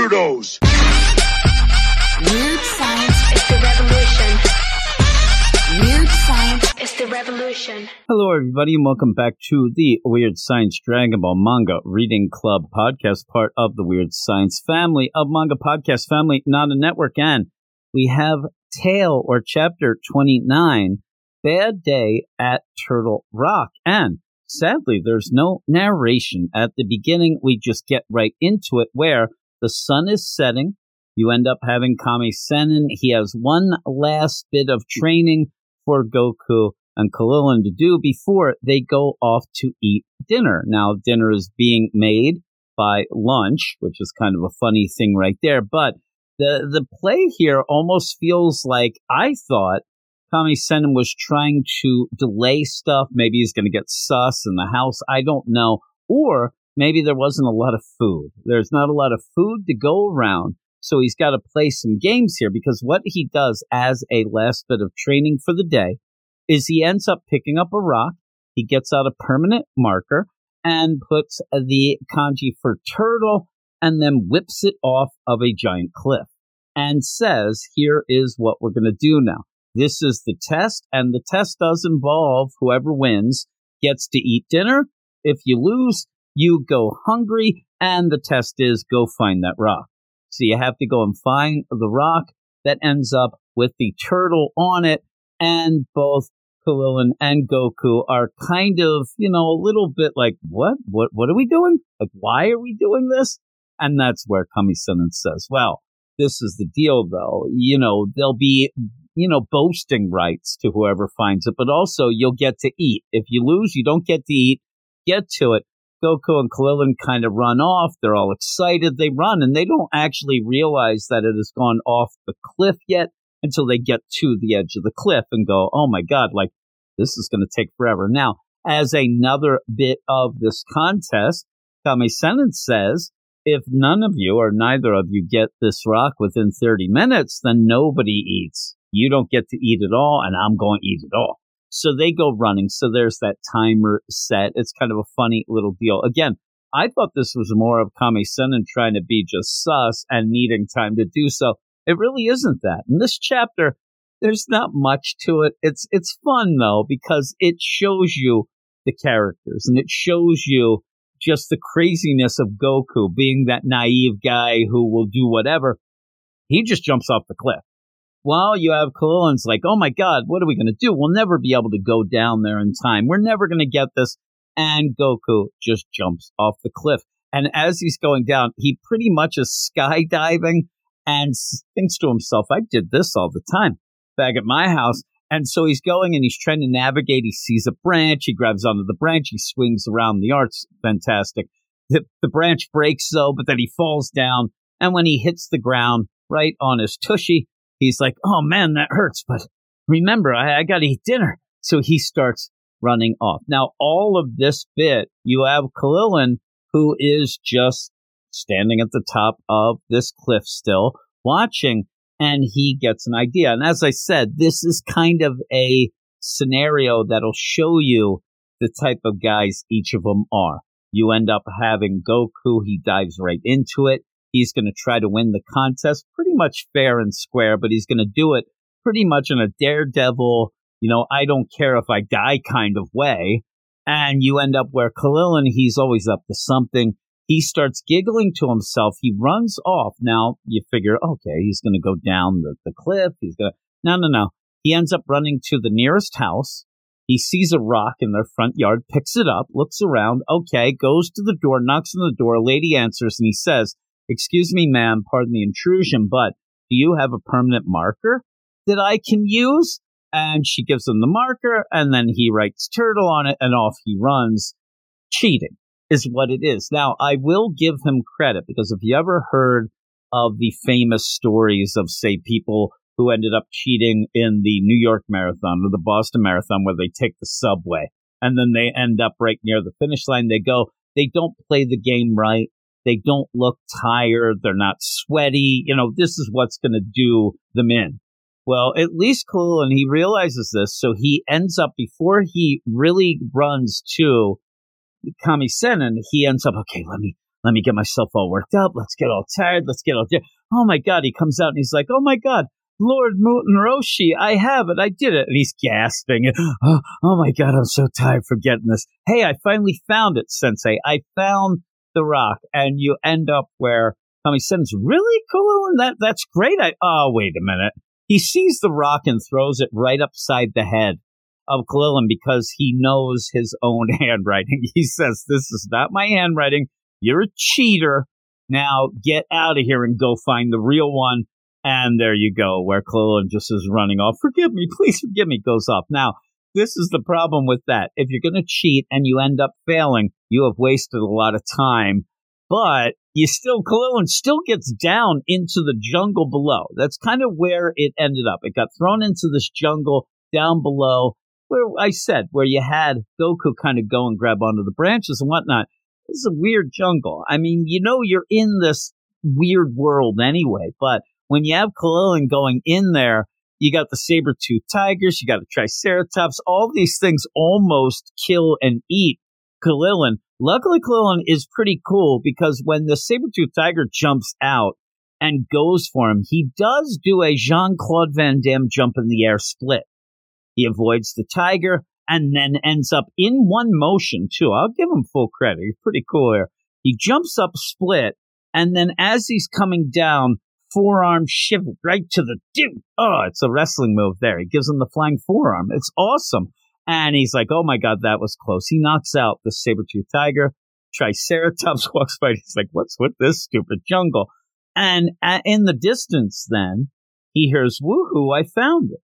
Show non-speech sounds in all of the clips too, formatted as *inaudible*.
weirdos. Weird science is the revolution. Weird science is the revolution. Hello, everybody, and welcome back to the Weird Science Dragon Ball Manga Reading Club podcast, part of the Weird Science family of manga podcast family, not a network. And we have Tale or Chapter 29, Bad Day at Turtle Rock. And sadly, there's no narration at the beginning. We just get right into it where the sun is setting. You end up having Kami Sennin. He has one last bit of training for Goku and Krillin to do before they go off to eat dinner. Now, dinner is being made by lunch, which is kind of a funny thing right there. But the the play here almost feels like I thought Kami Sennin was trying to delay stuff. Maybe he's going to get sus in the house. I don't know. Or maybe there wasn't a lot of food. There's not a lot of food to go around. So he's got to play some games here because what he does as a last bit of training for the day is he ends up picking up a rock. He gets out a permanent marker and puts the kanji for turtle and then whips it off of a giant cliff and says, Here is what we're going to do now. This is the test, and the test does involve whoever wins gets to eat dinner. If you lose, you go hungry, and the test is go find that rock. So you have to go and find the rock that ends up with the turtle on it, and both Krillin and Goku are kind of, you know, a little bit like, what? What what are we doing? Like, why are we doing this? And that's where Kami Sennin says, Well, this is the deal though. You know, there'll be you know, boasting rights to whoever finds it, but also you'll get to eat. If you lose, you don't get to eat. Get to it. Goku and Krillin kind of run off. They're all excited. They run and they don't actually realize that it has gone off the cliff yet until they get to the edge of the cliff and go, oh my God, like this is going to take forever. Now, as another bit of this contest, Kami Sennin says, if none of you or neither of you get this rock within 30 minutes, then nobody eats. You don't get to eat at all, and I'm going to eat it all. So they go running. So there's that timer set. It's kind of a funny little deal. Again, I thought this was more of Kami Sennin trying to be just sus and needing time to do so. It really isn't that. In this chapter, there's not much to it. It's it's fun though because it shows you the characters and it shows you just the craziness of Goku being that naive guy who will do whatever. He just jumps off the cliff. While you have Krillin's like, oh my God, what are we going to do? We'll never be able to go down there in time. We're never going to get this. And Goku just jumps off the cliff. And as he's going down, he pretty much is skydiving and thinks to himself, I did this all the time back at my house. And so he's going and he's trying to navigate. He sees a branch. He grabs onto the branch. He swings around the arts. Fantastic. The, the branch breaks though, but then he falls down. And when he hits the ground right on his tushy, he's like, oh man, that hurts. But remember, I, I got to eat dinner. So he starts running off. Now, all of this bit, you have Kalilin, who is just standing at the top of this cliff still, watching, and he gets an idea. And as I said, this is kind of a scenario that'll show you the type of guys each of them are. You end up having Goku, he dives right into it. He's going to try to win the contest pretty much fair and square, but he's going to do it pretty much in a daredevil, you know, I don't care if I die kind of way. And you end up where Krillin, he's always up to something. He starts giggling to himself. He runs off. Now you figure, okay, he's going to go down the, the cliff. He's going to, no, no, no. He ends up running to the nearest house. He sees a rock in their front yard, picks it up, looks around. Okay, goes to the door, knocks on the door. Lady answers and he says, Excuse me, ma'am, pardon the intrusion, but do you have a permanent marker that I can use? And she gives him the marker, and then he writes turtle on it, and off he runs. Cheating is what it is. Now, I will give him credit because if you ever heard of the famous stories of, say, people who ended up cheating in the New York Marathon or the Boston Marathon, where they take the subway and then they end up right near the finish line, they go, they don't play the game right. They don't look tired. They're not sweaty. You know, this is what's going to do them in. Well, at least cool, and he realizes this, so he ends up before he really runs to Kami Sennin, he ends up okay. Let me Let me get myself all worked up. Let's get all tired. Let's get all. Tired. Oh my God. He comes out and he's like, Oh my God. Lord Muten Roshi, I have it. I did it. And he's gasping. *gasps* Oh, oh my God. I'm so tired for getting this. Hey, I finally found it, Sensei. I found the rock. And you end up where Tommy says, really cool. And that, that's great. I, oh, wait a minute. He sees the rock and throws it right upside the head of Khalilin because he knows his own *laughs* handwriting. He says, This is not my handwriting. You're a cheater. Now get out of here and go find the real one. And there you go, where Khalilin just is running off. Forgive me, please forgive me, goes off. Now, this is the problem with that. If you're going to cheat and you end up failing, you have wasted a lot of time. But you still, Khalilin still gets down into the jungle below. That's kind of where it ended up. It got thrown into this jungle down below where I said, where you had Goku kind of go and grab onto the branches and whatnot. This is a weird jungle. I mean, you know, you're in this weird world anyway, but when you have Krillin going in there, you got the saber tooth tigers, you got the triceratops, all these things almost kill and eat Krillin. Luckily, Krillin is pretty cool because when the saber tooth tiger jumps out and goes for him, he does do a Jean Claude Van Damme jump in the air split. He avoids the tiger and then ends up in one motion, too. I'll give him full credit. He's pretty cool here. He jumps up split, and then as he's coming down, forearm shiver right to the dude. Oh, it's a wrestling move there. He gives him the flying forearm. It's awesome. And he's like, oh my God, that was close. He knocks out the saber tooth tiger. Triceratops *laughs* walks by. He's like, what's with this stupid jungle? And in the distance, then, he hears, woohoo, I found it.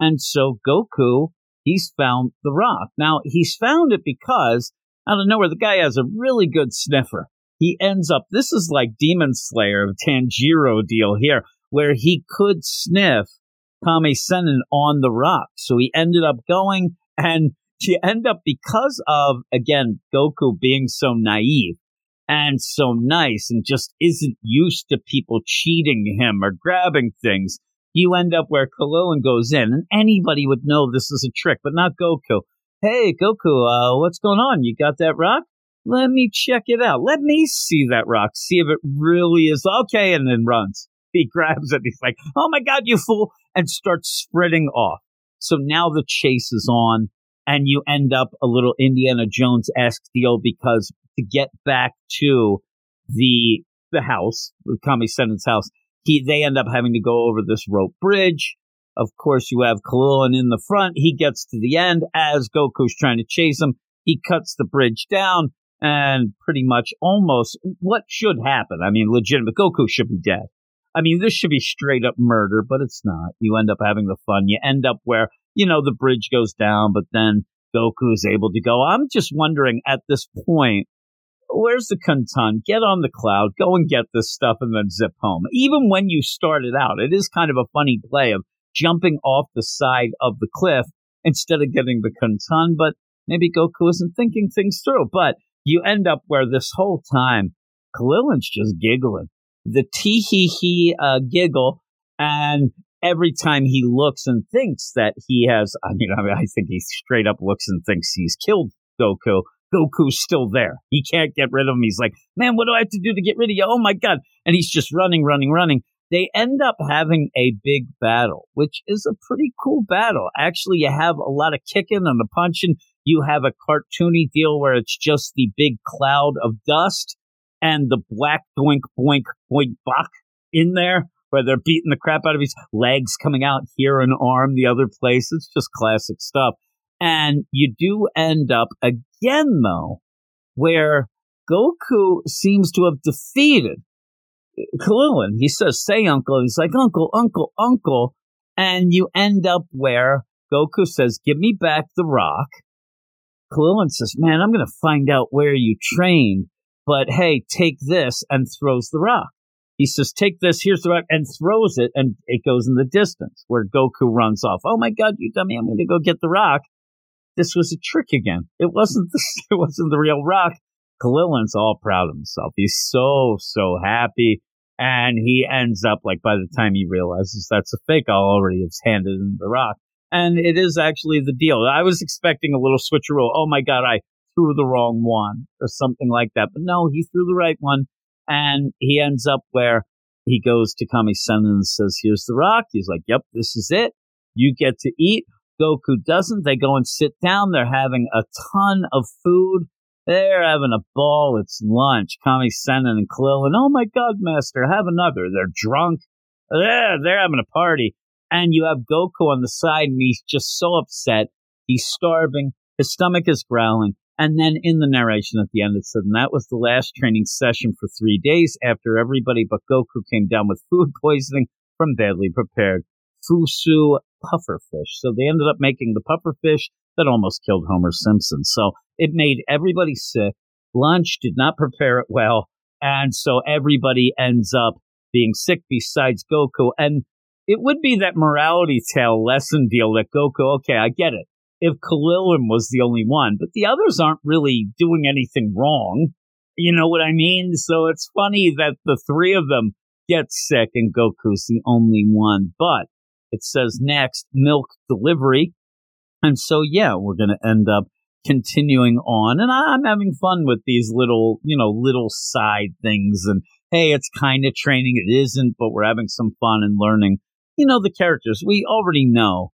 And so Goku, he's found the rock. Now, he's found it because out of nowhere, the guy has a really good sniffer. He ends up, this is like Demon Slayer, Tanjiro deal here, where he could sniff Kame Sennin on the rock. So he ended up going and *laughs* you end up because of, again, Goku being so naive and so nice and just isn't used to people cheating him or grabbing things you end up where Krillin goes in, and anybody would know this is a trick, but not Goku. Hey, Goku, uh, what's going on? You got that rock? Let me check it out. Let me see that rock. See if it really is okay, and then runs. *laughs* He grabs it. He's like, "Oh my god, you fool!" and starts spreading off. So now the chase is on, and you end up a little Indiana Jones esque deal because to get back to the the house, the Kami Sennin's house, he they end up having to go over this rope bridge. Of course, you have Krillin in the front. He gets to the end as Goku's trying to chase him. He cuts the bridge down and pretty much almost what should happen. I mean, legitimate Goku should be dead. I mean, this should be straight up murder, but it's not. You end up having the fun. You end up where, you know, the bridge goes down, but then Goku is able to go. I'm just wondering at this point, where's the Kuntan? Get on the cloud, go and get this stuff, and then zip home. Even when you started out, it is kind of a funny play of jumping off the side of the cliff instead of getting the Kuntan, but maybe Goku isn't thinking things through. But you end up where this whole time, Kalilin's just giggling. The tee hee hee uh, giggle, and every time he looks and thinks that he has, I mean, I mean, I think he straight up looks and thinks he's killed Goku. Goku's still there. He can't get rid of him. He's like, man, what do I have to do to get rid of you? Oh my God. And he's just running, running, running. They end up having a big battle, which is a pretty cool battle. Actually, you have a lot of kicking and the punching. You have a cartoony deal where it's just the big cloud of dust and the black boink, boink, boink, bok in there where they're beating the crap out of his legs coming out here, an arm, the other place. It's just classic stuff. And you do end up again, though, where Goku seems to have defeated Krillin. He says, say uncle. He's like, uncle, uncle, uncle. And you end up where Goku says, give me back the rock. Krillin says, man, I'm going to find out where you trained. But hey, take this and throws the rock. He says, take this, here's the rock, and throws it, and it goes in the distance where Goku runs off. Oh my God, you dummy, I'm going to go get the rock this was a trick again. It wasn't *laughs* the, it wasn't the real rock. Kalilin's all proud of himself. He's so, so happy. And he ends up like by the time he realizes that's a fake, I'll already have handed him the rock. And it is actually the deal. I was expecting a little switcheroo. Oh my God, I threw the wrong one or something like that. But no, he threw the right one. And he ends up where he goes to Kami-sen and says, Here's the rock. He's like, Yep, this is it. You get to eat. Goku doesn't. They go and sit down. They're having a ton of food. They're having a ball. It's lunch. Kami-sen and Krillin, oh my God, Master, have another. They're drunk. They're having a party. And you have Goku on the side, and he's just so upset. He's starving. His stomach is growling. And then in the narration at the end, it said, and that was the last training session for three days after everybody but Goku came down with food *laughs* poisoning from badly prepared fugu pufferfish. So they ended up making the pufferfish that almost killed Homer Simpson. So it made everybody sick. Lunch did not prepare it well. And so everybody ends up being sick besides Goku. And it would be that morality tale lesson deal that Goku, okay, I get it. If Krillin was the only one, but the others aren't really doing anything wrong. You know what I mean? So it's funny that the three of them get sick and Goku's the only one. But it says next milk delivery. And so, yeah, we're going to end up continuing on. And I'm having fun with these little, you know, little side things. And hey, it's kind of training. It isn't, but we're having some fun and learning, you know, the characters. We already know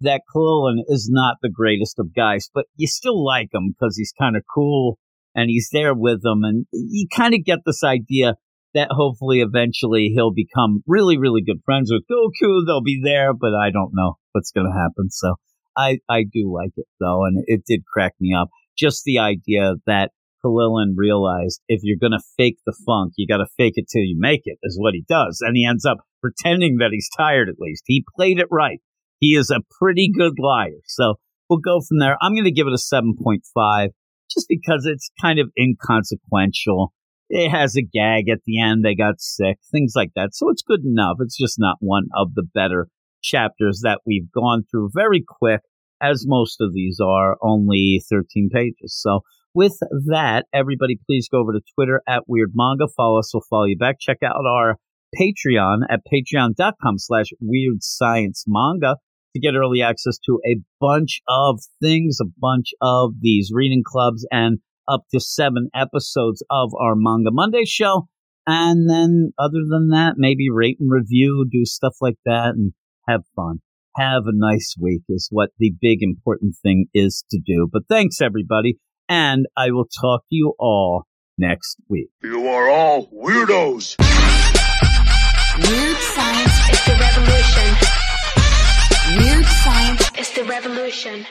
that Krillin is not the greatest of guys, but you still like him because he's kind of cool and he's there with them. And you kind of get this idea that hopefully eventually he'll become really, really good friends with Goku. They'll be there, but I don't know what's going to happen. So I, I do like it though, and it did crack me up. Just the idea that Krillin realized if you're going to fake the funk, you got to fake it till you make it, is what he does. And he ends up pretending that he's tired at least. He played it right. He is a pretty good liar. So we'll go from there. I'm going to give it a 7.5 just because it's kind of inconsequential it has a gag at the end. They got sick, things like that. So it's good enough. It's just not one of the better chapters that we've gone through. Very quick, as most of these are, only 13 pages. So with that, everybody please go over to Twitter at Weird Manga. Follow us, we'll follow you back. Check out our Patreon at patreon.com slash weird science manga to get early access to a bunch of things, a bunch of these reading clubs and up to seven episodes of our Manga Monday show. And then, other than that, maybe rate and review, do stuff like that, and have fun. Have a nice week, is what the big important thing is to do. But thanks, everybody. And I will talk to you all next week. You are all weirdos. Weird science is the revolution. Weird science is the revolution.